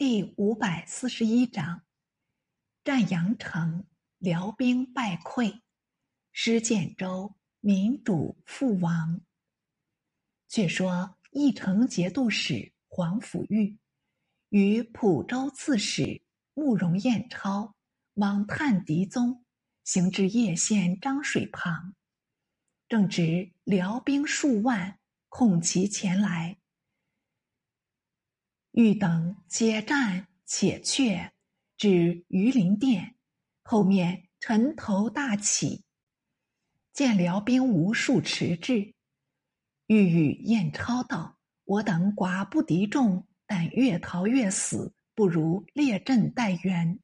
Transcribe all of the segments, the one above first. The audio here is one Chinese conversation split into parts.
第五百四十一章：占阳城，辽兵败溃，失建州，民主复亡。却说义城节度使黄甫玉与蒲州刺史慕容彦超往探敌踪，行至叶县漳水旁，正值辽兵数万，恐其前来。欲等且战且却，至榆林殿，后面尘头大起。见辽兵无数迟滞，欲与燕超道：“我等寡不敌众，但越逃越死，不如列阵待援。”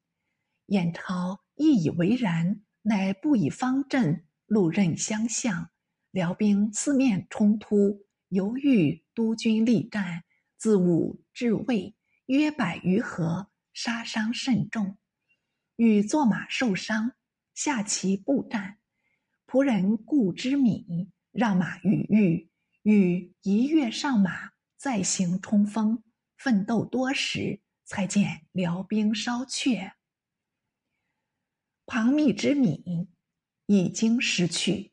燕超亦以为然，乃布以方阵，路任相向。辽兵四面冲突，犹豫督军力战。自午至未，约百余合，杀伤甚重。与坐马受伤，下骑步战。仆人顾之敏让马与玉，与一跃上马，再行冲锋，奋斗多时，才见辽兵稍却。庞密之米已经失去，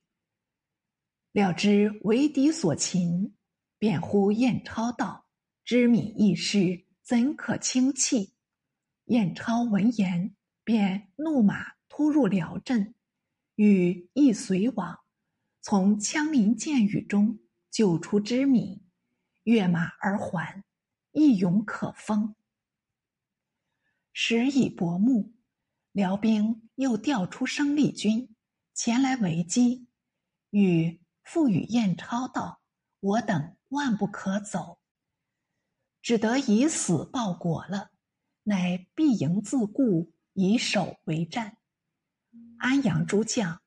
料知为敌所擒，便呼燕超道。知米易事，怎可轻弃？燕超闻言，便怒马突入辽阵，与亦随往，从枪林箭雨中救出知米，跃马而还，义勇可封。时已薄暮，辽兵又调出生力军前来围击，与复与燕超道：“我等万不可走。”只得以死报国了，乃必营自固，以守为战。安阳诸将、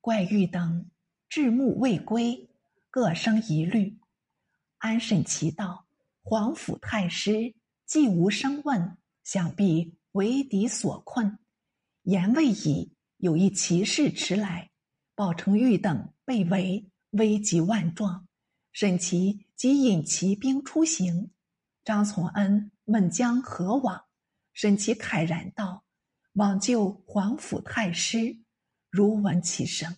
怪玉等至暮未归，各生疑虑。安审其道：皇甫太师既无声问，想必为敌所困。言未已，有一骑士迟来，报成玉等被围，危急万状。沈其即引骑兵出行。张从恩问将何往，沈其慨然道：“往救皇甫太师。”如闻其声。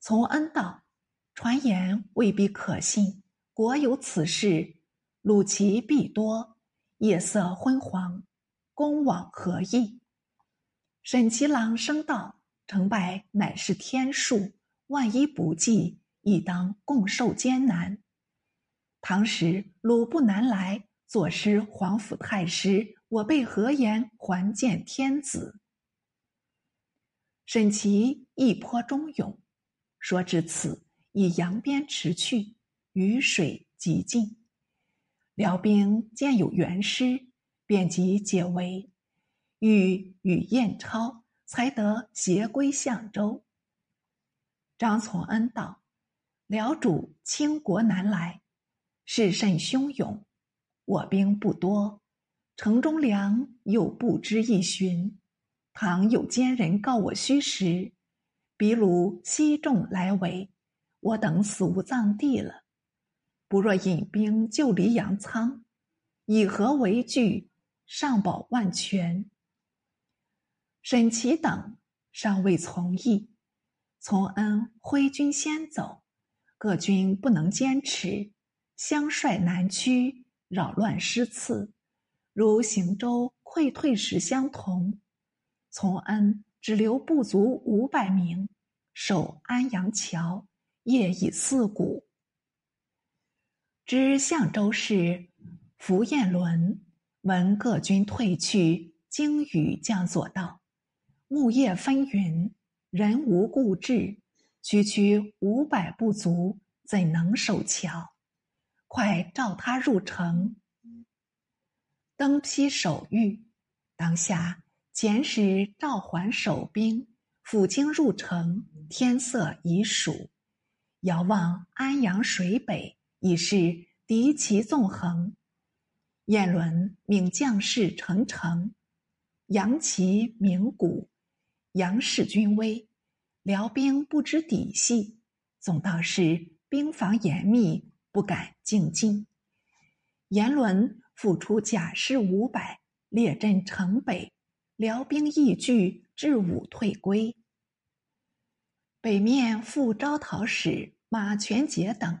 从恩道：“传言未必可信，果有此事，虏其必多。夜色昏黄，公往何意？”沈其朗声道：“成败乃是天数，万一不济，亦当共受艰难。”唐时鲁不南来，坐失皇甫太师，我辈何言还见天子？沈琦亦颇忠勇，说至此，以扬鞭驰去，雨水极尽。辽兵见有援师，便即解围，欲与燕超，才得携归相州。张从恩道：“辽主倾国南来。”势甚汹涌，我兵不多，城中粮又不知一旬。倘有奸人告我虚实，比如西众来围，我等死无葬地了。不若引兵救离阳仓，以和为据，上保万全。沈琦等尚未从意，从恩挥军先走，各军不能坚持。相率南驱，扰乱师次，如行舟溃退时相同。从恩只留不足五百名，守安阳桥，夜以四鼓。知相州事符彦伦闻各军退去，惊语将左道：“木叶纷纭，人无固志，区区五百不足，怎能守桥？”快召他入城，登披守御。当下遣使召还守兵，抚京入城。天色已曙，遥望安阳水北，已是敌旗纵横。燕伦命将士成城，扬旗鸣鼓，扬示军威。辽兵不知底细，总道是兵防严密。不敢进进，阎伦复出甲士五百，列阵城北，辽兵易聚，至武退归。北面副招讨使马全节等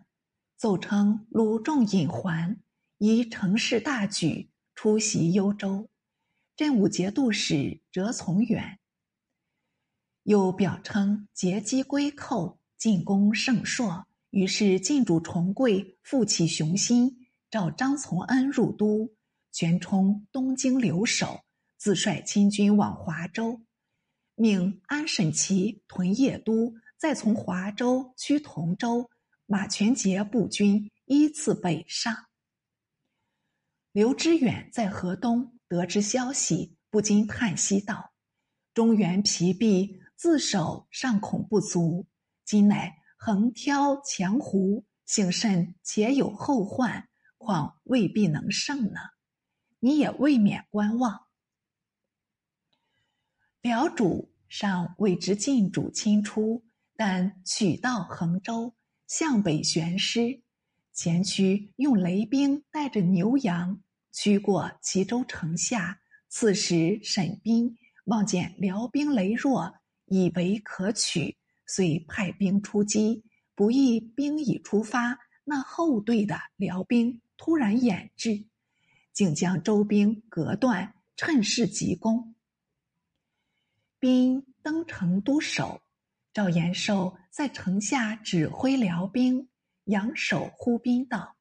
奏称鲁仲引还，以乘势大举出袭幽州。镇武节度使折从远又表称劫机归寇，进攻胜硕。于是晋主重贵复起雄心，召张从恩入都，全冲东京留守，自率亲军往华州，命安审琦屯邺都，再从华州驱同州。马全节步军依次北上。刘知远在河东得知消息，不禁叹息道：“中原疲弊，自守尚恐不足，今乃。”横挑强胡，幸甚且有后患，况未必能胜呢？你也未免观望。辽主尚未知晋主亲出，但取道衡州，向北悬师，前驱用雷兵带着牛羊，驱过齐州城下。此时沈斌望见辽兵羸弱，以为可取。遂派兵出击，不意兵已出发，那后队的辽兵突然掩至，竟将周兵隔断，趁势急攻。兵登城都守，赵延寿在城下指挥辽兵，扬手呼兵道：“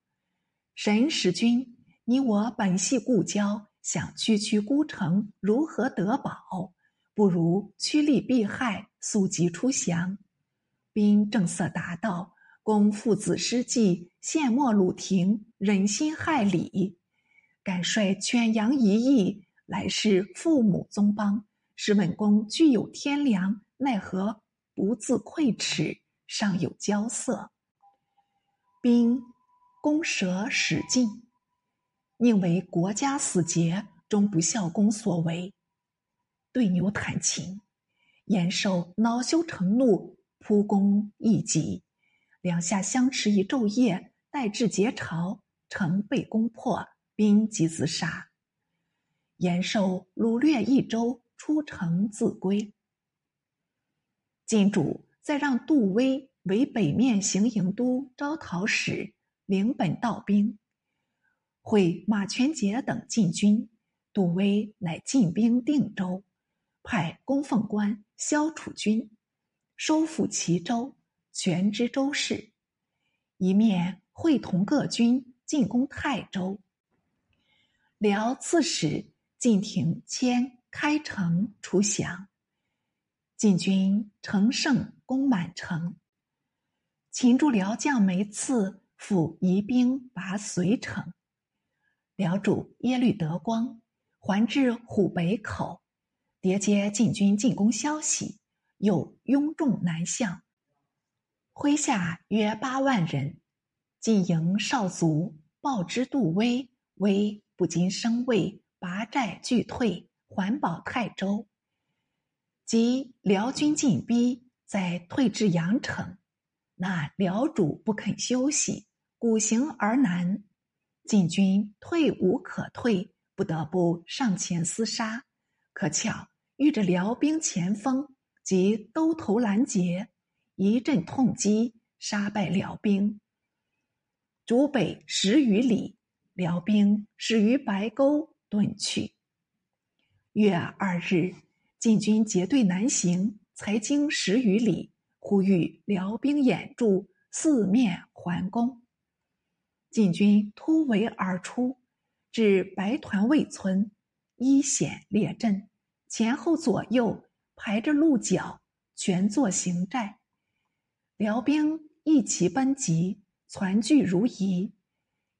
神使君，你我本系故交，想区区孤城，如何得保？”不如趋利避害，速疾出降。兵正色答道：“公父子失计，陷没鲁庭，忍心害礼，敢率犬羊一役，来是父母宗邦。使本公具有天良，奈何不自愧耻，尚有骄色？”兵公蛇使尽，宁为国家死节，终不效公所为。对牛弹琴，延寿恼羞成怒，扑弓一击，两下相持一昼夜，待至劫巢，城被攻破，兵即自杀。延寿掳掠一州，出城自归。晋主再让杜威为北面行营都招讨使，领本道兵，会马全节等进军。杜威乃进兵定州。派供奉官萧楚军收复齐州，全知州事；一面会同各军进攻泰州。辽刺史晋廷谦开城出降，晋军乘胜攻满城。擒住辽将梅次，复移兵拔遂城。辽主耶律德光还至虎北口。迭接晋军进攻消息，又拥众南向，麾下约八万人。晋营少卒报之杜威，威不禁生畏，拔寨拒退，环保泰州。及辽军进逼，再退至阳城，那辽主不肯休息，鼓行而南。晋军退无可退，不得不上前厮杀。可巧。遇着辽兵前锋，即兜头拦截，一阵痛击，杀败辽兵。逐北十余里，辽兵始于白沟遁去。月二日，晋军结队南行，才经十余里，忽遇辽兵掩住，四面环攻。晋军突围而出，至白团卫村，依险列阵。前后左右排着鹿角，全作行寨。辽兵一齐奔集，攒聚如蚁，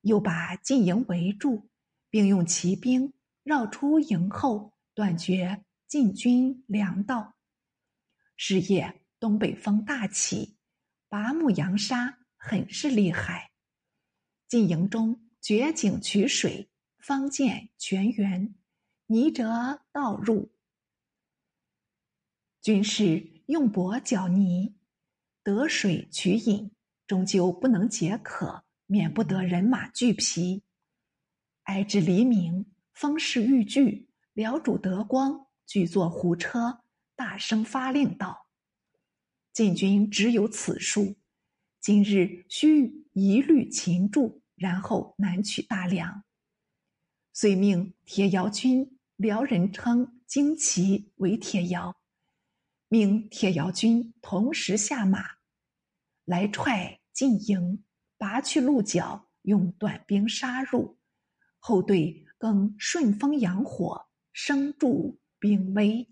又把晋营围住，并用骑兵绕出营后，断绝晋军粮道。是夜，东北风大起，拔木扬沙，很是厉害。晋营中掘井取水，方见泉源，泥辙倒入。军士用帛搅泥，得水取饮，终究不能解渴，免不得人马俱疲。挨至黎明，风势愈巨，辽主德光举坐胡车，大声发令道：“晋军只有此数，今日须一律擒住，然后南取大梁。”遂命铁窑军辽人称旌旗为铁窑，命铁窑军同时下马，来踹进营，拔去鹿角，用短兵杀入。后队更顺风扬火，生助兵威。